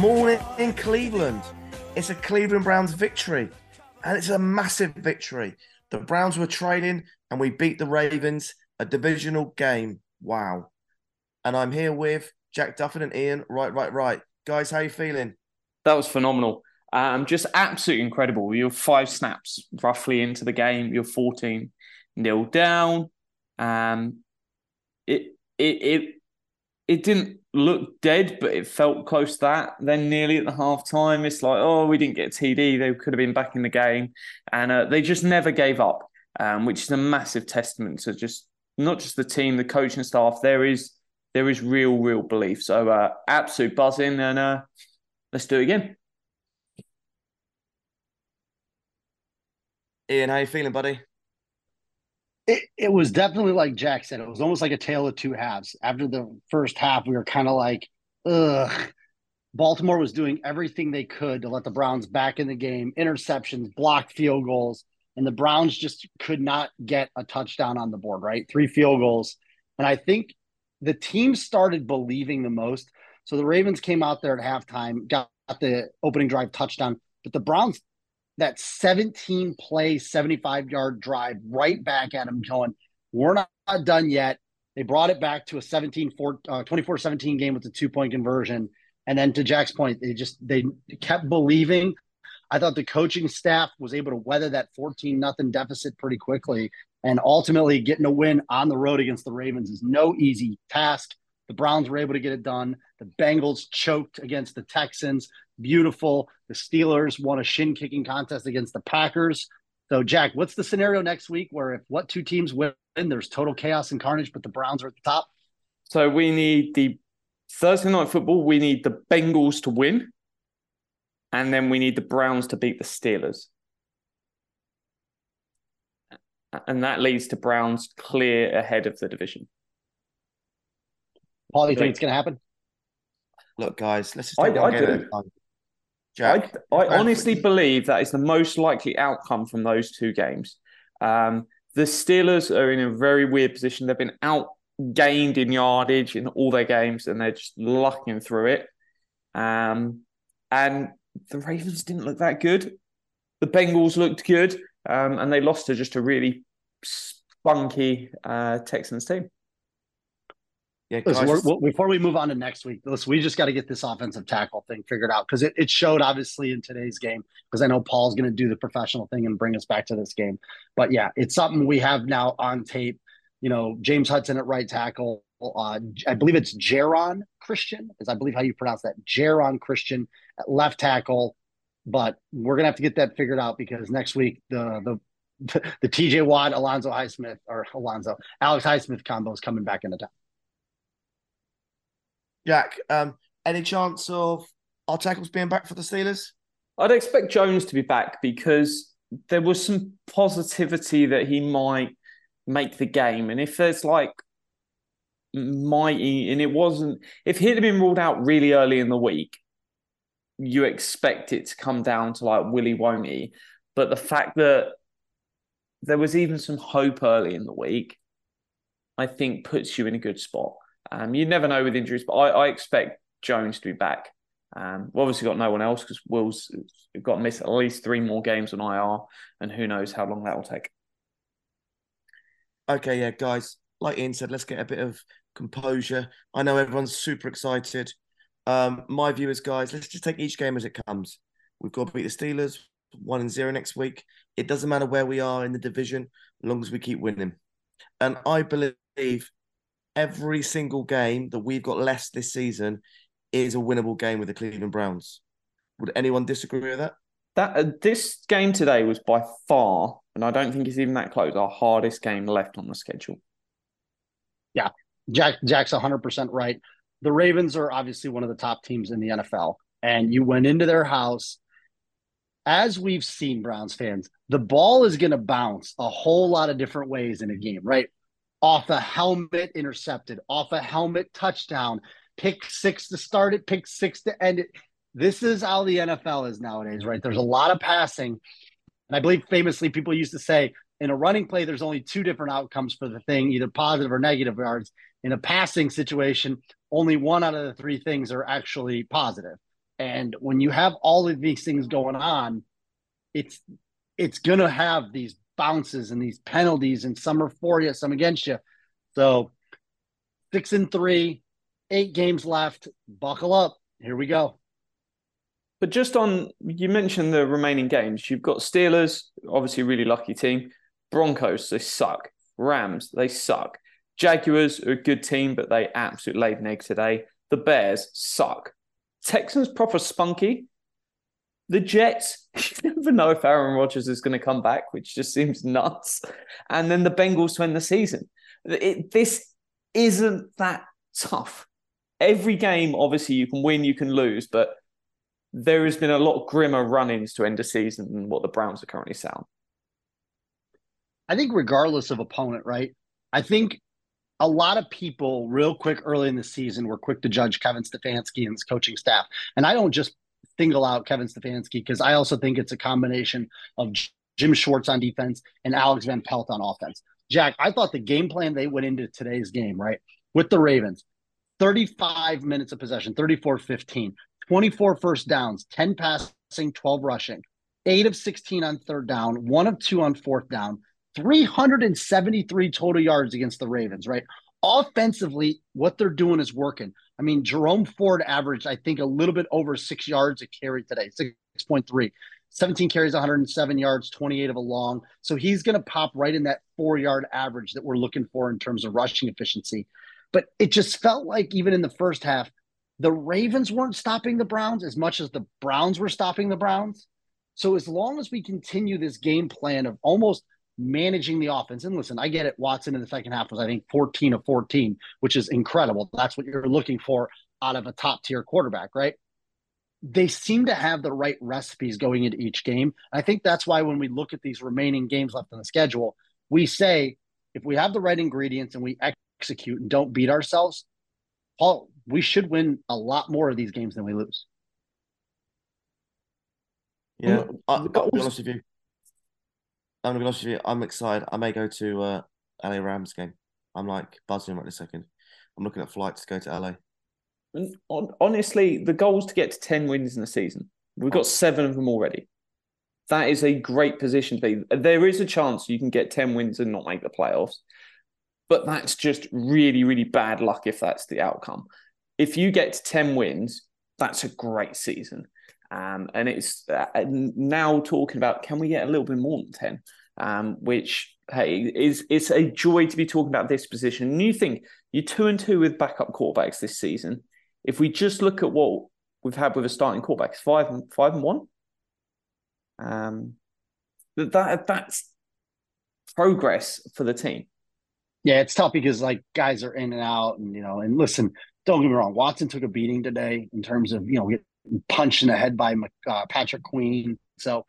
Morning in Cleveland. It's a Cleveland Browns victory, and it's a massive victory. The Browns were training, and we beat the Ravens, a divisional game. Wow. And I'm here with Jack Duffin and Ian. Right, right, right. Guys, how you feeling? That was phenomenal. Um, just absolutely incredible. You're five snaps roughly into the game. You're 14 nil down. Um, it it it it didn't look dead, but it felt close to that. Then nearly at the half time, it's like, oh, we didn't get TD. They could have been back in the game, and uh, they just never gave up, um, which is a massive testament to just not just the team, the coaching staff. There is there is real, real belief. So uh, absolute buzzing, and uh, let's do it again. Ian, how you feeling, buddy? It, it was definitely like Jack said. It was almost like a tale of two halves. After the first half, we were kind of like, ugh. Baltimore was doing everything they could to let the Browns back in the game, interceptions, blocked field goals, and the Browns just could not get a touchdown on the board, right? Three field goals. And I think the team started believing the most. So the Ravens came out there at halftime, got the opening drive touchdown, but the Browns that 17 play, 75 yard drive right back at him, going, We're not done yet. They brought it back to a 17 uh, 24 17 game with a two point conversion. And then to Jack's point, they just they kept believing. I thought the coaching staff was able to weather that 14 nothing deficit pretty quickly. And ultimately, getting a win on the road against the Ravens is no easy task. The Browns were able to get it done. The Bengals choked against the Texans. Beautiful. The Steelers won a shin kicking contest against the Packers. So, Jack, what's the scenario next week where if what two teams win, there's total chaos and carnage, but the Browns are at the top? So, we need the Thursday night football, we need the Bengals to win. And then we need the Browns to beat the Steelers. And that leads to Browns clear ahead of the division. Paul, you think it's going to happen? Look, guys, let's just I, take one I game do. at a time. Jack, I, I Bradford- honestly believe that is the most likely outcome from those two games. Um, the Steelers are in a very weird position. They've been outgained in yardage in all their games, and they're just lucking through it. Um, and the Ravens didn't look that good. The Bengals looked good, um, and they lost to just a really spunky uh, Texans team. Yeah, Listen, guys, we're, we before we move on to next week, listen, we just got to get this offensive tackle thing figured out because it, it showed obviously in today's game. Because I know Paul's going to do the professional thing and bring us back to this game. But yeah, it's something we have now on tape. You know, James Hudson at right tackle. Uh, I believe it's Geron Christian, is I believe how you pronounce that. Geron Christian at left tackle. But we're gonna have to get that figured out because next week the the the TJ Watt, Alonzo Highsmith, or Alonzo Alex Highsmith combo is coming back into town. Jack, um, any chance of our tackles being back for the Steelers? I'd expect Jones to be back because there was some positivity that he might make the game. And if there's like mighty, and it wasn't, if he had been ruled out really early in the week, you expect it to come down to like Willie won't? But the fact that there was even some hope early in the week, I think puts you in a good spot. Um, you never know with injuries, but I, I expect Jones to be back. Um, we've obviously got no one else because Will's got to miss at least three more games on IR, and who knows how long that will take. Okay, yeah, guys. Like Ian said, let's get a bit of composure. I know everyone's super excited. Um, my view is, guys, let's just take each game as it comes. We've got to beat the Steelers one and zero next week. It doesn't matter where we are in the division, as long as we keep winning. And I believe every single game that we've got less this season is a winnable game with the Cleveland Browns. Would anyone disagree with that? That uh, this game today was by far, and I don't think it's even that close, our hardest game left on the schedule. Yeah, Jack Jack's 100% right. The Ravens are obviously one of the top teams in the NFL. And you went into their house. As we've seen, Browns fans, the ball is going to bounce a whole lot of different ways in a game, right? Off a helmet intercepted, off a helmet touchdown, pick six to start it, pick six to end it. This is how the NFL is nowadays, right? There's a lot of passing. And I believe famously people used to say in a running play, there's only two different outcomes for the thing, either positive or negative yards. In a passing situation, only one out of the three things are actually positive. And when you have all of these things going on, it's it's gonna have these bounces and these penalties, and some are for you, some against you. So six and three, eight games left. Buckle up. Here we go. But just on, you mentioned the remaining games. You've got Steelers, obviously really lucky team. Broncos, they suck. Rams, they suck. Jaguars are a good team, but they absolutely laid an egg today. The Bears suck. Texans proper spunky. The Jets, you never know if Aaron Rodgers is going to come back, which just seems nuts. And then the Bengals to end the season. It, this isn't that tough. Every game, obviously, you can win, you can lose, but there has been a lot grimmer run-ins to end a season than what the Browns are currently sound. I think regardless of opponent, right? I think a lot of people real quick early in the season were quick to judge Kevin Stefanski and his coaching staff. And I don't just single out Kevin Stefanski because I also think it's a combination of Jim Schwartz on defense and Alex Van Pelt on offense. Jack, I thought the game plan they went into today's game, right, with the Ravens, 35 minutes of possession, 34 15, 24 first downs, 10 passing, 12 rushing, eight of 16 on third down, one of two on fourth down, 373 total yards against the Ravens, right? Offensively, what they're doing is working. I mean, Jerome Ford averaged, I think, a little bit over six yards a carry today, 6.3. 17 carries, 107 yards, 28 of a long. So he's going to pop right in that four yard average that we're looking for in terms of rushing efficiency. But it just felt like even in the first half, the Ravens weren't stopping the Browns as much as the Browns were stopping the Browns. So as long as we continue this game plan of almost managing the offense, and listen, I get it. Watson in the second half was, I think, 14 of 14, which is incredible. That's what you're looking for out of a top tier quarterback, right? They seem to have the right recipes going into each game. I think that's why when we look at these remaining games left on the schedule, we say if we have the right ingredients and we execute and don't beat ourselves, Paul, we should win a lot more of these games than we lose. Yeah, uh, I'll be honest with you. I'm gonna be honest with you. I'm excited. I may go to uh, LA Rams game. I'm like buzzing right this second. I'm looking at flights to go to LA. Honestly, the goal is to get to ten wins in the season. We've got seven of them already. That is a great position to be. There is a chance you can get ten wins and not make the playoffs, but that's just really, really bad luck if that's the outcome if you get to 10 wins, that's a great season. Um, and it's uh, now talking about can we get a little bit more than 10? Um, which hey is it's a joy to be talking about this position. And you think you're two and two with backup quarterbacks this season. If we just look at what we've had with a starting quarterback, it's five and five and one. Um, that that's progress for the team. Yeah, it's tough because like guys are in and out, and you know, and listen, don't get me wrong, Watson took a beating today in terms of you know punched in the head by uh, Patrick Queen. So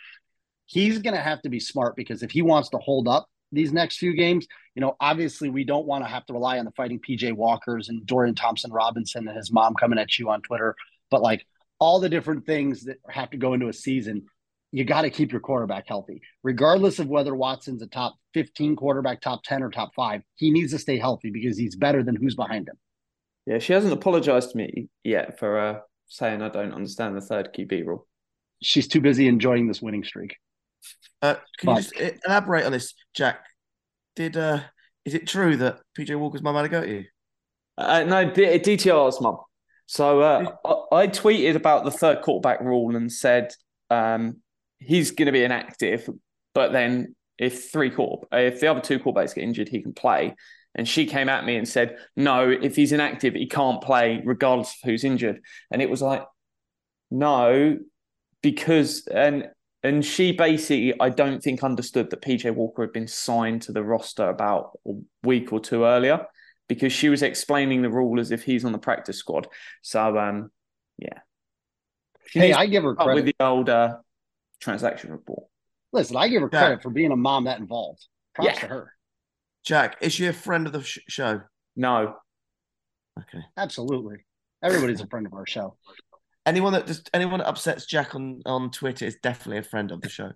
he's going to have to be smart because if he wants to hold up these next few games, you know, obviously we don't want to have to rely on the fighting PJ Walkers and Dorian Thompson Robinson and his mom coming at you on Twitter, but like all the different things that have to go into a season. You got to keep your quarterback healthy, regardless of whether Watson's a top 15 quarterback, top 10, or top five. He needs to stay healthy because he's better than who's behind him. Yeah, she hasn't apologized to me yet for uh, saying I don't understand the third QB rule. She's too busy enjoying this winning streak. Uh, can but... you just uh, elaborate on this, Jack? Did uh, is it true that PJ Walker's mum had a go at you? Uh, no, D- DTR's mum. So uh, I-, I tweeted about the third quarterback rule and said um, he's going to be inactive, but then if three quarter, if the other two quarterbacks get injured, he can play. And she came at me and said, No, if he's inactive, he can't play regardless of who's injured. And it was like, No, because and and she basically, I don't think understood that PJ Walker had been signed to the roster about a week or two earlier. because she was explaining the rule as if he's on the practice squad. So um, yeah. She Hey, I give her credit with the old uh, transaction report. Listen, I give her Yeah. credit for being a mom that involved. Props Yeah. to her. Jack, is she a friend of the sh- show? No, Okay. Absolutely. Everybody's a friend of our show. Anyone that just anyone that upsets Jack on on Twitter is definitely a friend of the show.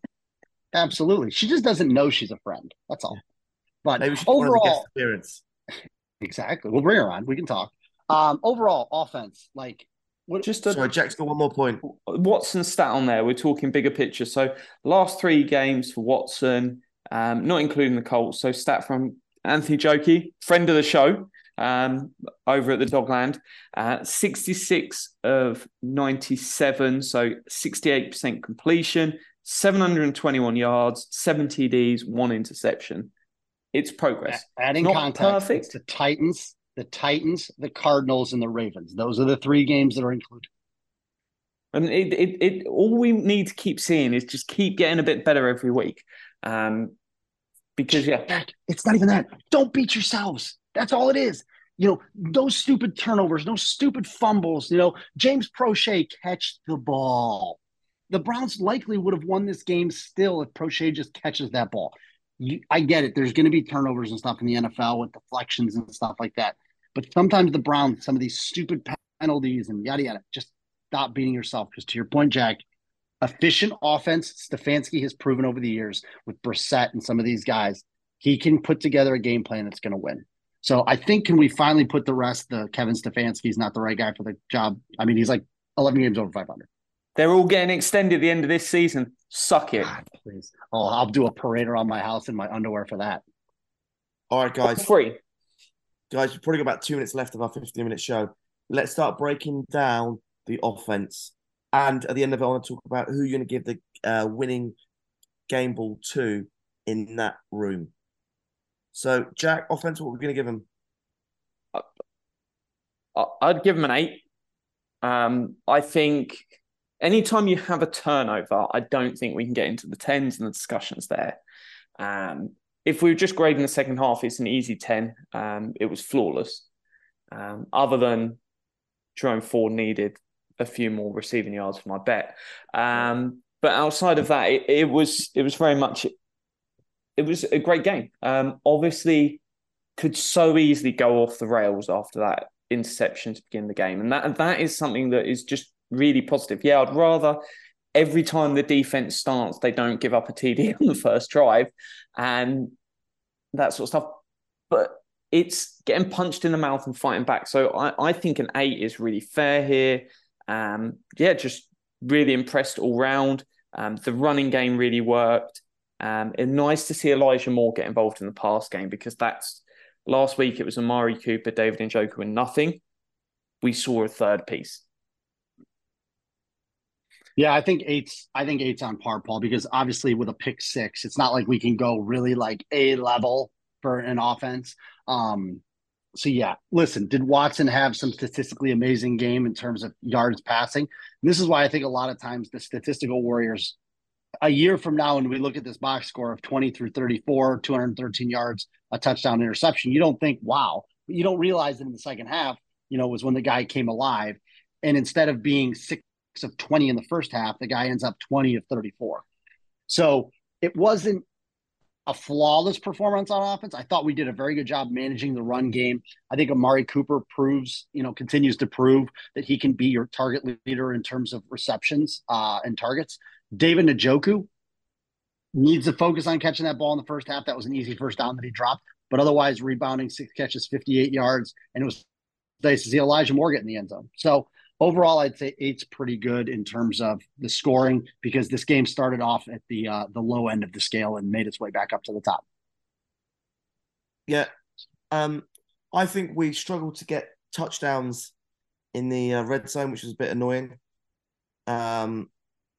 Absolutely. She just doesn't know she's a friend. That's all. But Maybe she's one of the guest overall, appearance. exactly. We'll bring her on. We can talk. Um, overall offense, like what just a, Sorry, Jack's got one more point. Watson's stat on there. We're talking bigger picture. So last three games for Watson, um, not including the Colts. So stat from Anthony Jokey, friend of the show, um, over at the Dogland, uh, 66 of 97, so 68% completion, 721 yards, seven TDs, one interception. It's progress. adding Not context, perfect. it's the Titans, the Titans, the Cardinals, and the Ravens. Those are the three games that are included. And it, it, it, all we need to keep seeing is just keep getting a bit better every week. Um, because yeah, it's not even that. Don't beat yourselves. That's all it is. You know, those stupid turnovers, no stupid fumbles. You know, James Proche catch the ball. The Browns likely would have won this game still if Proche just catches that ball. You, I get it. There's going to be turnovers and stuff in the NFL with deflections and stuff like that. But sometimes the Browns, some of these stupid penalties and yada yada, just stop beating yourself. Because to your point, Jack, efficient offense, Stefanski has proven over the years with Brissett and some of these guys, he can put together a game plan that's going to win. So I think can we finally put the rest? The Kevin Stefanski's not the right guy for the job. I mean, he's like 11 games over 500. they're all getting extended at the end of this season. Suck it. God, please. Oh, I'll do a parade around my house in my underwear for that. All right, guys. Free. Guys, we've probably got about two minutes left of our 15 minute show. Let's start breaking down the offense. And at the end of it, I want to talk about who you're going to give the uh, winning game ball to in that room. So, Jack, offense, what we're going to give him? I- I'd give him an eight. Um, I think anytime you have a turnover, I don't think we can get into the tens and the discussions there. Um, if we were just grading the second half, it's an easy 10. Um, it was flawless. Um, other than Jerome Ford needed a few more receiving yards for my bet. Um, but outside of that, it, it was it was very much it was a great game. Um, obviously, could so easily go off the rails after that interception to begin the game, and that that is something that is just really positive. Yeah, I'd rather every time the defense starts, they don't give up a TD on the first drive, and that sort of stuff. But it's getting punched in the mouth and fighting back. So I, I think an eight is really fair here. Um, yeah, just really impressed all round. Um, the running game really worked. Um, and nice to see Elijah Moore get involved in the pass game because that's last week it was Amari Cooper, David and Njoku, and nothing. We saw a third piece. Yeah, I think eight's I think eight's on par, Paul, because obviously with a pick six, it's not like we can go really like a level for an offense. Um, so yeah, listen, did Watson have some statistically amazing game in terms of yards passing? And this is why I think a lot of times the statistical warriors a year from now, when we look at this box score of 20 through 34, 213 yards, a touchdown interception, you don't think, wow, but you don't realize that in the second half, you know, was when the guy came alive. And instead of being six of 20 in the first half, the guy ends up 20 of 34. So it wasn't a flawless performance on offense. I thought we did a very good job managing the run game. I think Amari Cooper proves, you know, continues to prove that he can be your target leader in terms of receptions uh, and targets. David Njoku needs to focus on catching that ball in the first half. That was an easy first down that he dropped, but otherwise rebounding six catches, 58 yards. And it was nice to see Elijah Moore get in the end zone. So overall, I'd say eight's pretty good in terms of the scoring because this game started off at the uh, the low end of the scale and made its way back up to the top. Yeah. Um, I think we struggled to get touchdowns in the uh, red zone, which was a bit annoying. Um,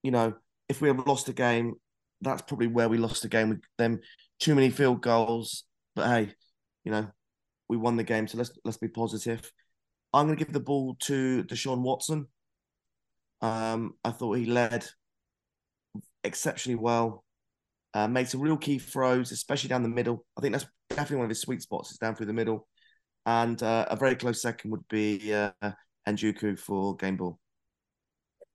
you know, if we have lost a game, that's probably where we lost the game with them. Too many field goals, but hey, you know, we won the game, so let's let's be positive. I'm going to give the ball to Deshaun Watson. Um, I thought he led exceptionally well. Uh, made some real key throws, especially down the middle. I think that's definitely one of his sweet spots is down through the middle. and uh, a very close second would be uh, Njoku for game ball.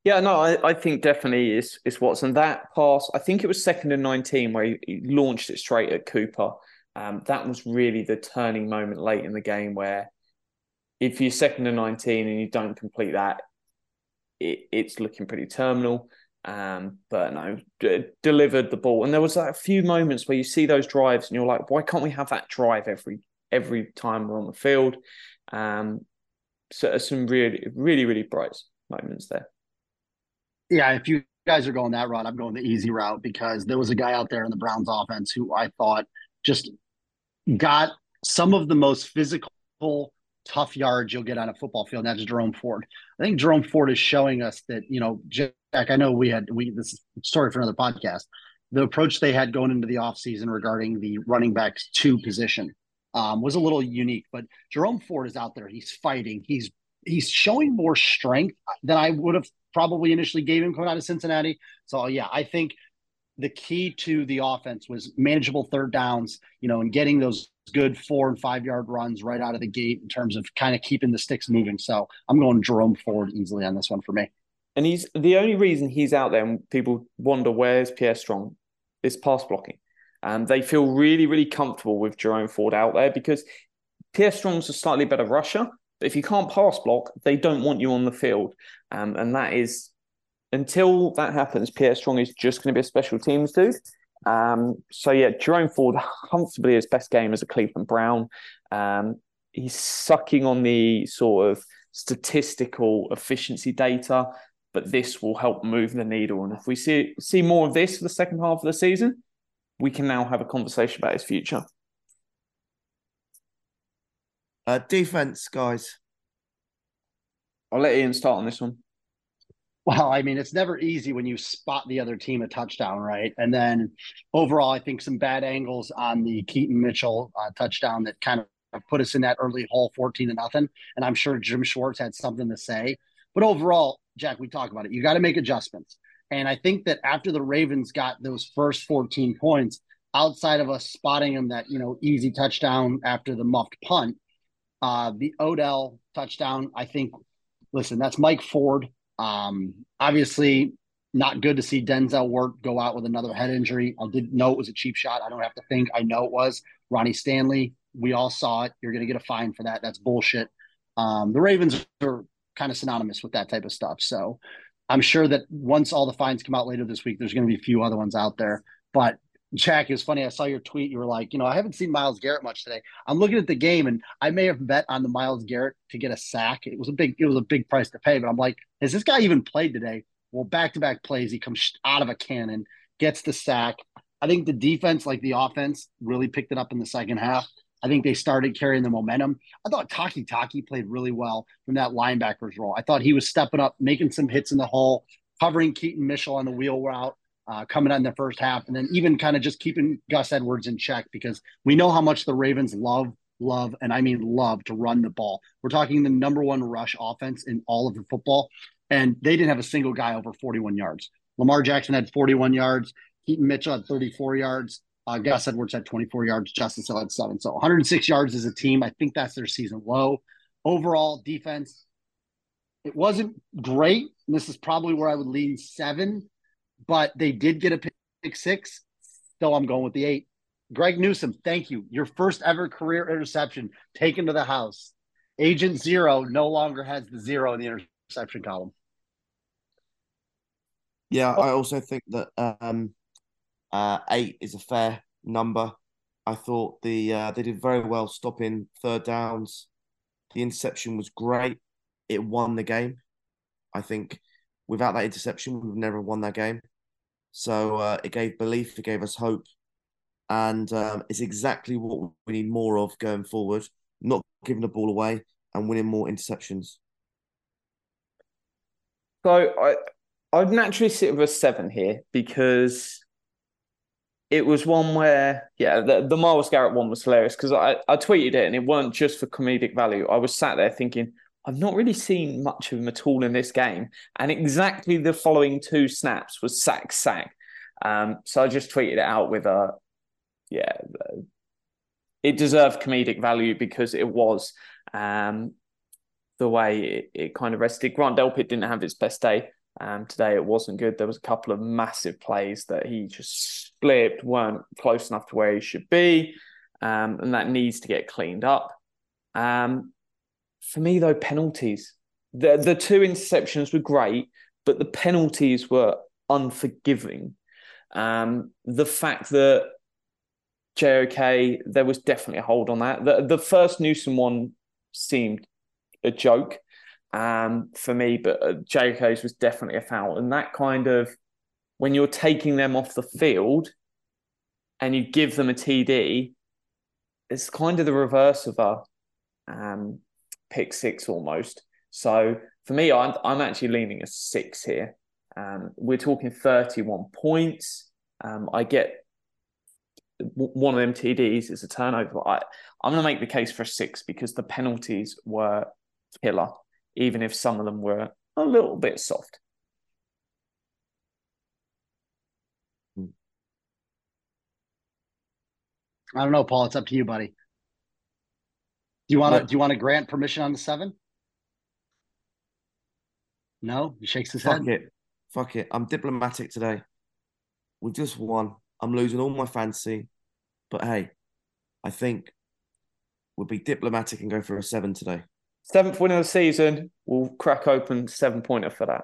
Yeah, no, I, I think definitely it's it's Watson. That pass, I think it was second and 19 where he, he launched it straight at Cooper. Um, that was really the turning moment late in the game where if you're second and 19 and you don't complete that, it, it's looking pretty terminal. Um, but no, d- delivered the ball. And there was like a few moments where you see those drives and you're like, why can't we have that drive every every time we're on the field? Um, so some really, really, really bright moments there yeah, if you guys are going that route, I'm going the easy route because there was a guy out there in the Browns offense who I thought just got some of the most physical, tough yards you'll get on a football field. That's Jerome Ford. I think Jerome Ford is showing us that, you know, Jack, I know we had we this is story for another podcast. The approach they had going into the offseason regarding the running backs two position um, was a little unique, but Jerome Ford is out there. He's fighting. He's he's showing more strength than I would have probably initially gave him coming out of Cincinnati. So yeah, I think the key to the offense was manageable third downs, you know, and getting those good four and five yard runs right out of the gate in terms of kind of keeping the sticks moving. So I'm going Jerome Ford easily on this one for me. And he's the only reason he's out there, and people wonder where's Pierre Strong, is pass blocking. And they feel really, really comfortable with Jerome Ford out there because Pierre Strong's a slightly better rusher, but if you can't pass block, they don't want you on the field. Um, and that is until that happens, Pierre Strong is just going to be a special teams dude. Um, so yeah, Jerome Ford comfortably his best game as a Cleveland Brown. Um, he's sucking on the sort of statistical efficiency data, but this will help move the needle. And if we see see more of this for the second half of the season, we can now have a conversation about his future. Uh, defense, guys. I'll let Ian start on this one. Well, I mean, it's never easy when you spot the other team a touchdown, right? And then overall, I think some bad angles on the Keaton Mitchell uh, touchdown that kind of put us in that early hole, fourteen to nothing. And I'm sure Jim Schwartz had something to say. But overall, Jack, we talk about it. You got to make adjustments. And I think that after the Ravens got those first 14 points, outside of us spotting them that, you know, easy touchdown after the muffed punt, uh, the Odell touchdown, I think, listen, that's Mike Ford. Um, obviously, not good to see Denzel Ward go out with another head injury. I didn't know it was a cheap shot. I don't have to think. I know it was. Ronnie Stanley, we all saw it. You're going to get a fine for that. That's bullshit. Um, the Ravens are kind of synonymous with that type of stuff. So I'm sure that once all the fines come out later this week, there's going to be a few other ones out there. But Jack, it was funny. I saw your tweet. You were like, you know, I haven't seen Myles Garrett much today. I'm looking at the game, and I may have bet on the Myles Garrett to get a sack. It was a big, it was a big price to pay. But I'm like, has this guy even played today? Well, back to back plays, he comes out of a cannon, gets the sack. I think the defense, like the offense, really picked it up in the second half. I think they started carrying the momentum. I thought Takitaki played really well from that linebacker's role. I thought he was stepping up, making some hits in the hole, covering Keaton Mitchell on the wheel route uh, coming out in the first half, and then even kind of just keeping Gus Edwards in check because we know how much the Ravens love, love, and I mean love to run the ball. We're talking the number one rush offense in all of the football, and they didn't have a single guy over 41 yards. Lamar Jackson had 41 yards. Keaton Mitchell had 34 yards. Uh, Gus Edwards had 24 yards. Justice Hill had seven. So 106 yards as a team. I think that's their season low. Overall defense, it wasn't great. And This is probably where I would lean seven but they did get a pick six. Still, I'm going with the eight. Greg Newsome, thank you. Your first ever career interception taken to the house. Agent Zero no longer has the zero in the interception column. Yeah, I also think that um, uh, eight is a fair number. I thought the uh, they did very well stopping third downs. The interception was great. It won the game. I think without that interception, we've never won that game. So uh, it gave belief, it gave us hope, and um, it's exactly what we need more of going forward. Not giving the ball away and winning more interceptions. So I I'd naturally sit with a seven here because it was one where yeah the, the Myles Garrett one was hilarious because I, I tweeted it and it weren't just for comedic value. I was sat there thinking I've not really seen much of him at all in this game. And exactly the following two snaps was sack, sack. Um, so I just tweeted it out with a, yeah, it deserved comedic value because it was um, the way it, it kind of rested. Grant Delpit didn't have his best day. Um, today it wasn't good. There was a couple of massive plays that he just slipped, weren't close enough to where he should be, um, and that needs to get cleaned up. Um, for me, though, penalties. The the two interceptions were great, but the penalties were unforgiving. Um, the fact that JOK, there was definitely a hold on that. The the first Newsome one seemed a joke um, for me, but uh, JOK's was definitely a foul. And that kind of when you're taking them off the field and you give them a TD, it's kind of the reverse of a um, pick six almost. So for me, I'm I'm actually leaning a six here. Um, we're talking 31 points. Um, I get one of them TDs is a turnover. I, I'm going to make the case for a six because the penalties were killer, even if some of them were a little bit soft. I don't know, Paul. It's up to you, buddy. Do you want to? Do you want to grant permission on the seven? No, he shakes his Fuck head. it. Fuck it. I'm diplomatic today. We just won. I'm losing all my fancy. But hey, I think we'll be diplomatic and go for a seven today. Seventh win of the season. We'll crack open seven pointer for that.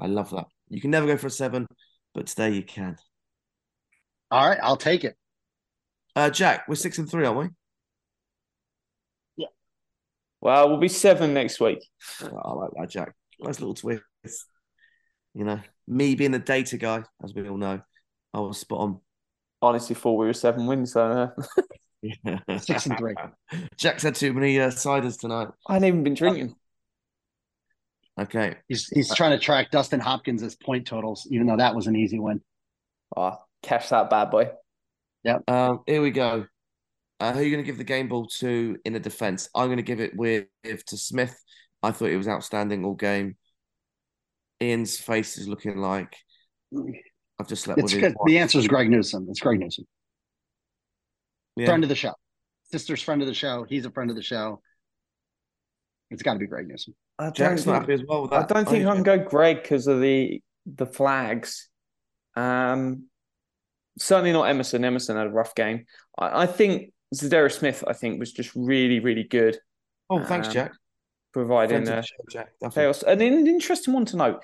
I love that. You can never go for a seven, but today you can. All right, I'll take it. Uh, Jack, we're six and three, aren't we? Well, we'll be seven next week. I like that, Jack. Nice little twist. You know, me being the data guy, as we all know, I was spot on. Honestly, thought we were seven wins. So uh, Six and three. Jack's had too many uh, ciders tonight. I hadn't even been drinking. Okay. He's he's trying to track Dustin Hopkins' point totals, even though that was an easy win. Oh, cash that bad boy. Yep. Um, here we go. Uh, who are you going to give the game ball to in the defense? I'm going to give it with, with to Smith. I thought he was outstanding all game. Ian's face is looking like I've just slept It's with good. The answer is Greg Newsome. It's Greg Newsome, Yeah. friend of the show, sister's friend of the show. He's a friend of the show. It's got to be Greg Newsome. I don't, Jack's not think, happy as well with I don't think I either. can go Greg because of the the flags. Um, certainly not Emerson. Emerson had a rough game. I, I think Zadarius Smith. I think was just really, really good, Oh, thanks, Um, Jack. providing Friends of uh, the show, Jack. Chaos. And an interesting one to note: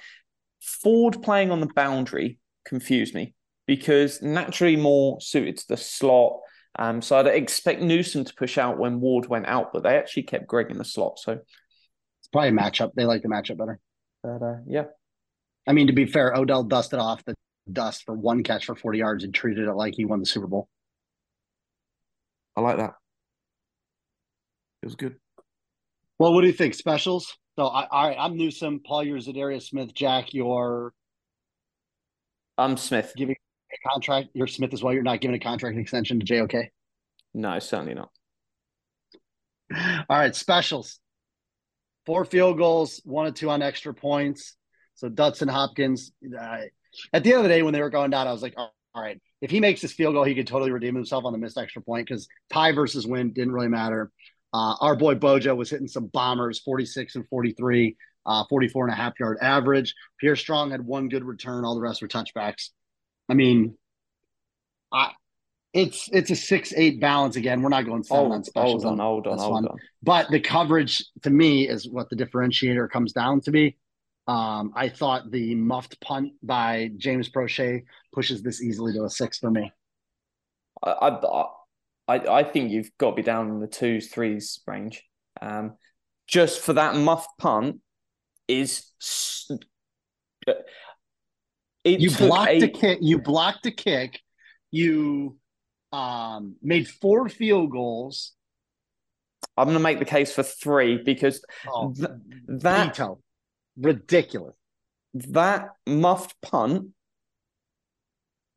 Ford playing on the boundary confused me because naturally more suited to the slot. Um, so I'd expect Newsome to push out when Ward went out, but they actually kept Greg in the slot. So, It's probably a matchup. They like the matchup better. but, uh, yeah, I mean, to be fair, Odell dusted off the dust for one catch for 40 yards and treated it like he won the Super Bowl. I like that. It was good. Well, what do you think? Specials? So, I, all right, I'm Newsome. Paul, you're Zadarius Smith. Jack, you're I'm Smith. giving a contract. You're Smith as well. You're not giving a contract extension to JOK. No, certainly not. All right, specials. Four field goals, one or two on extra points. So Dustin Hopkins. Uh, at the end of the day, when they were going down, I was like, all right, if he makes this field goal, he could totally redeem himself on the missed extra point because tie versus win didn't really matter. Uh, our boy Bojo was hitting some bombers, 46 and 43, uh, 44 and a half yard average. Pierre Strong had one good return. All the rest were touchbacks. I mean, I it's it's a six eight balance again. We're not going seven on specials. hold on, hold on, hold on. But the coverage to me is what the differentiator comes down to be. Um, I thought the muffed punt by James Proche pushes this easily to a six for me. I, I, I, think you've got to be down in the twos, threes range. Um, just for that muffed punt is. uh, You blocked a eight- kick. You blocked a kick. You um, made four field goals. I'm going to make the case for three because Oh, Th- that veto. Ridiculous. that muffed punt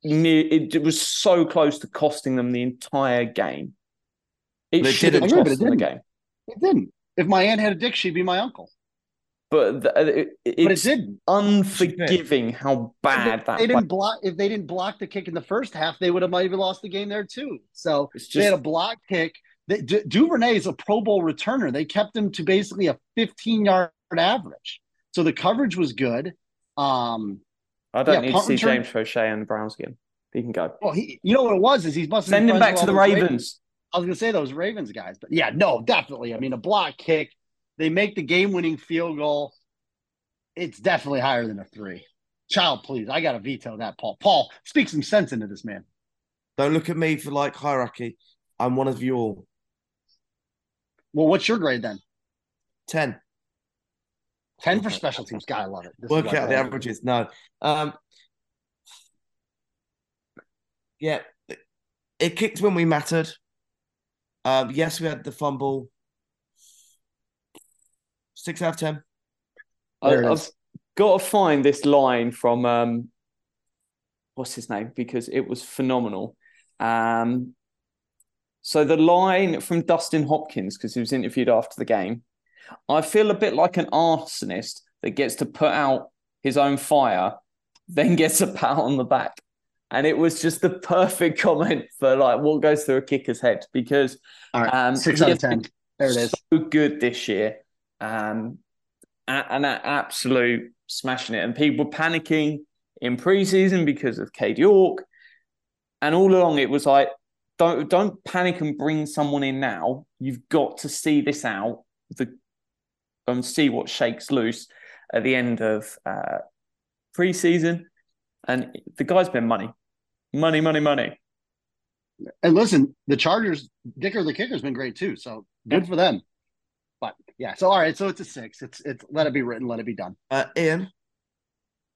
it was so close to costing them the entire game. It should have cost them the game. It didn't. If my aunt had a dick, she'd be my uncle. but the, uh, it, it's but it didn't. unforgiving how bad If that. they didn't block. If they didn't block the kick in the first half, they would have maybe lost the game there too. So It's they had a just block kick. They, Du- Duvernay is a Pro Bowl returner. They kept him to basically a 15 yard average. So the coverage was good. Um, I don't yeah, need to see return- James Proche and the Browns again. He can go. well, he, you know what it was is he's busting. Send him back to the Ravens. I was gonna say those Ravens guys, but yeah, no, definitely. I mean, a block kick, they make the game-winning field goal. It's definitely higher than a three. Child, please, I gotta veto that, Paul. Paul, speak some sense into this man. Don't look at me for like hierarchy. I'm one of you all. Well, what's your grade then? 10. Ten for special teams. God, I love it. This is Work out the love. averages. No. Um, yeah, it- it kicked when we mattered. Um, yes, we had the fumble. Six out of ten. I, There it I've got to find this line from um, what's his name because it was phenomenal. Um, so the line from Dustin Hopkins because he was interviewed after the game. I feel a bit like an arsonist that gets to put out his own fire, then gets a pat on the back. And it was just the perfect comment for like what goes through a kicker's head because right, um, six out of ten. There it is. so good this year. Um, and an absolute smashing it. And people panicking in preseason because of Cade York. And all along it was like, don't don't panic and bring someone in now. You've got to see this out the and see what shakes loose at the end of uh, preseason. And the guy's been money. Money, money, money. And listen, the Chargers, Dicker the kicker's been great too. So good for them. But yeah, so all right, so it's a six. It's it's let it be written, let it be done. Uh, Ian,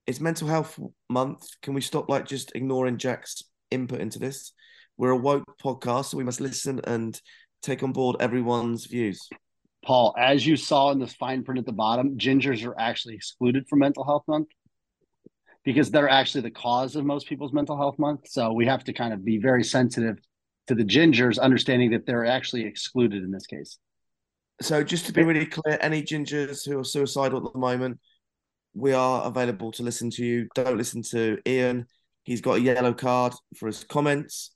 it's Mental Health Month. Can we stop like just ignoring Jack's input into this? We're a woke podcast, so we must listen and take on board everyone's views. Paul, as you saw in this fine print at the bottom, gingers are actually excluded from Mental Health Month because they're actually the cause of most people's mental health month. So we have to kind of be very sensitive to the gingers, understanding that they're actually excluded in this case. So just to be really clear, any gingers who are suicidal at the moment, we are available to listen to you. Don't listen to Ian. He's got a yellow card for his comments.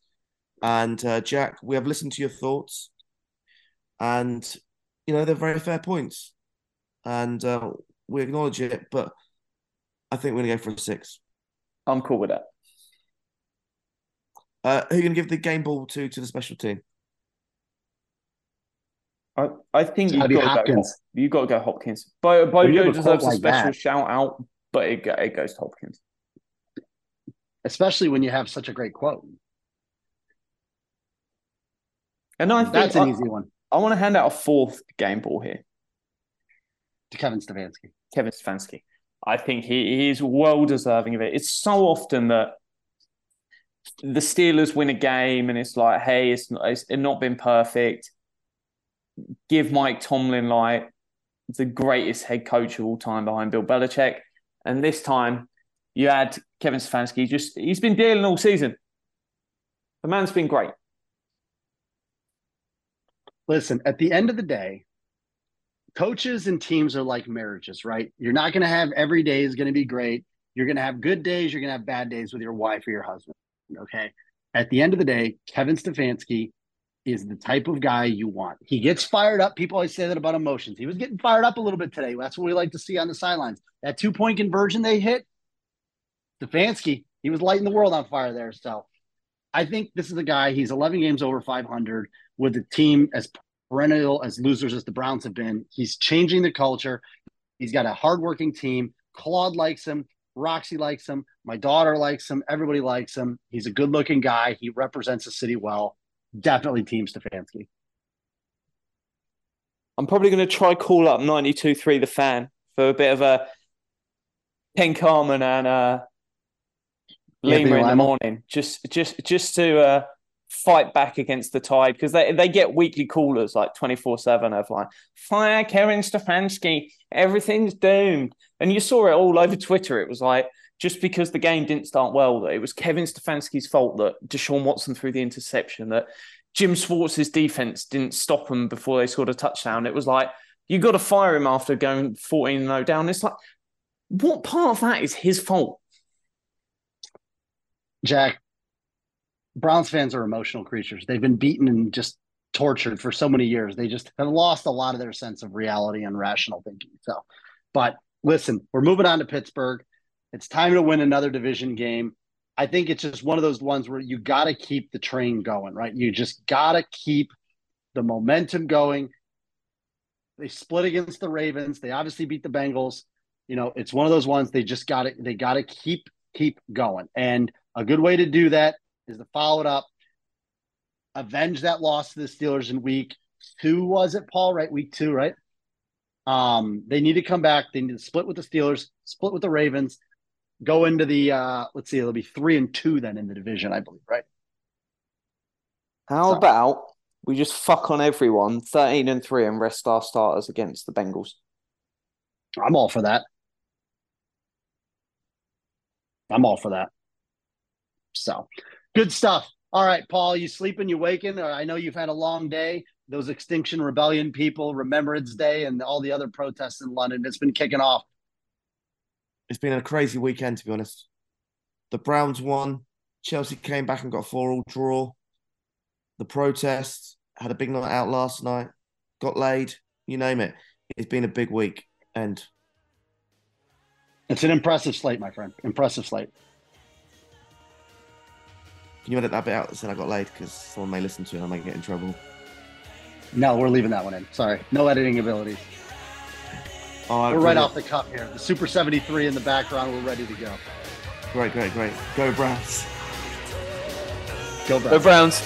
And uh, Jack, we have listened to your thoughts. And, you know, they're very fair points. And uh, we acknowledge it, but I think we're going to go for a six. I'm cool with that. Uh, who are you going to give the game ball to to the special team? I, I think you've gotta be go. Hopkins. You've got to go Hopkins. Bo, you have Bojo a deserves a like special that- shout out, but it, it goes to Hopkins. especially when you have such a great quote. And I think That's an I, easy one I want to hand out a fourth game ball here. to Kevin Stefanski. Kevin Stefanski. I think he, he is well deserving of it. It's so often that the Steelers win a game and it's like, hey, it's not, it's not been perfect. Give Mike Tomlin like the greatest head coach of all time behind Bill Belichick. And this time you had Kevin Stefanski, just he's been dealing all season. The man's been great. Listen, at the end of the day, coaches and teams are like marriages, right? You're not going to have every day is going to be great. You're going to have good days. You're going to have bad days with your wife or your husband. Okay. At the end of the day, Kevin Stefanski is the type of guy you want. He gets fired up. People always say that about emotions. He was getting fired up a little bit today. That's what we like to see on the sidelines. That two point conversion they hit, Stefanski, he was lighting the world on fire there. So I think this is a guy, he's 11 games over 500 with a team as perennial as losers as the Browns have been. He's changing the culture. He's got a hardworking team. Claude likes him. Roxy likes him. My daughter likes him. Everybody likes him. He's a good looking guy. He represents the city well. Definitely Team Stefanski. I'm probably going to try call up 92.3 The Fan for a bit of a Ken Carman and uh, Lima in the morning, just just just to uh, fight back against the tide because they, they get weekly callers like 24 7 of like, fire Kevin Stefanski, everything's doomed. And you saw it all over Twitter. It was like, just because the game didn't start well, that it was Kevin Stefanski's fault that Deshaun Watson threw the interception, that Jim Schwartz's defense didn't stop them before they scored a touchdown. It was like, You got to fire him after going 14 0 down. It's like, what part of that is his fault? Jack, Browns fans are emotional creatures. They've been beaten and just tortured for so many years. They just have lost a lot of their sense of reality and rational thinking. So, but listen, we're moving on to Pittsburgh. It's time to win another division game. I think it's just one of those ones where you got to keep the train going, right? You just got to keep the momentum going. They split against the Ravens. They obviously beat the Bengals. You know, it's one of those ones they just got to they got to keep keep going. And a good way to do that is to follow-up avenge that loss to the Steelers in week two. Was it Paul? Right, week two, right? Um, they need to come back. They need to split with the Steelers, split with the Ravens, go into the uh let's see, it'll be three and two then in the division, I believe, right? How So- about we just fuck on everyone 13 and 3 and rest our starters against the Bengals? I'm all for that. I'm all for that. So good stuff. All right, Paul, you sleeping, you waking? I know you've had a long day. Those Extinction Rebellion people, Remembrance Day, and all the other protests in London. It's been kicking off. It's been a crazy weekend, to be honest. The Browns won. Chelsea came back and got a four-all draw. The protests had a big night out last night. Got laid. You name it. It's been a big week, and It's an impressive slate, my friend. Impressive slate. Can you edit that bit out that said I got laid because someone may listen to it and I may get in trouble. No, we're leaving that one in. Sorry. No editing abilities. All right, We're right brilliant. off the cuff here. The Super 73 in the background. We're ready to go. Great, great, great. Go Browns. Go back. Go Browns.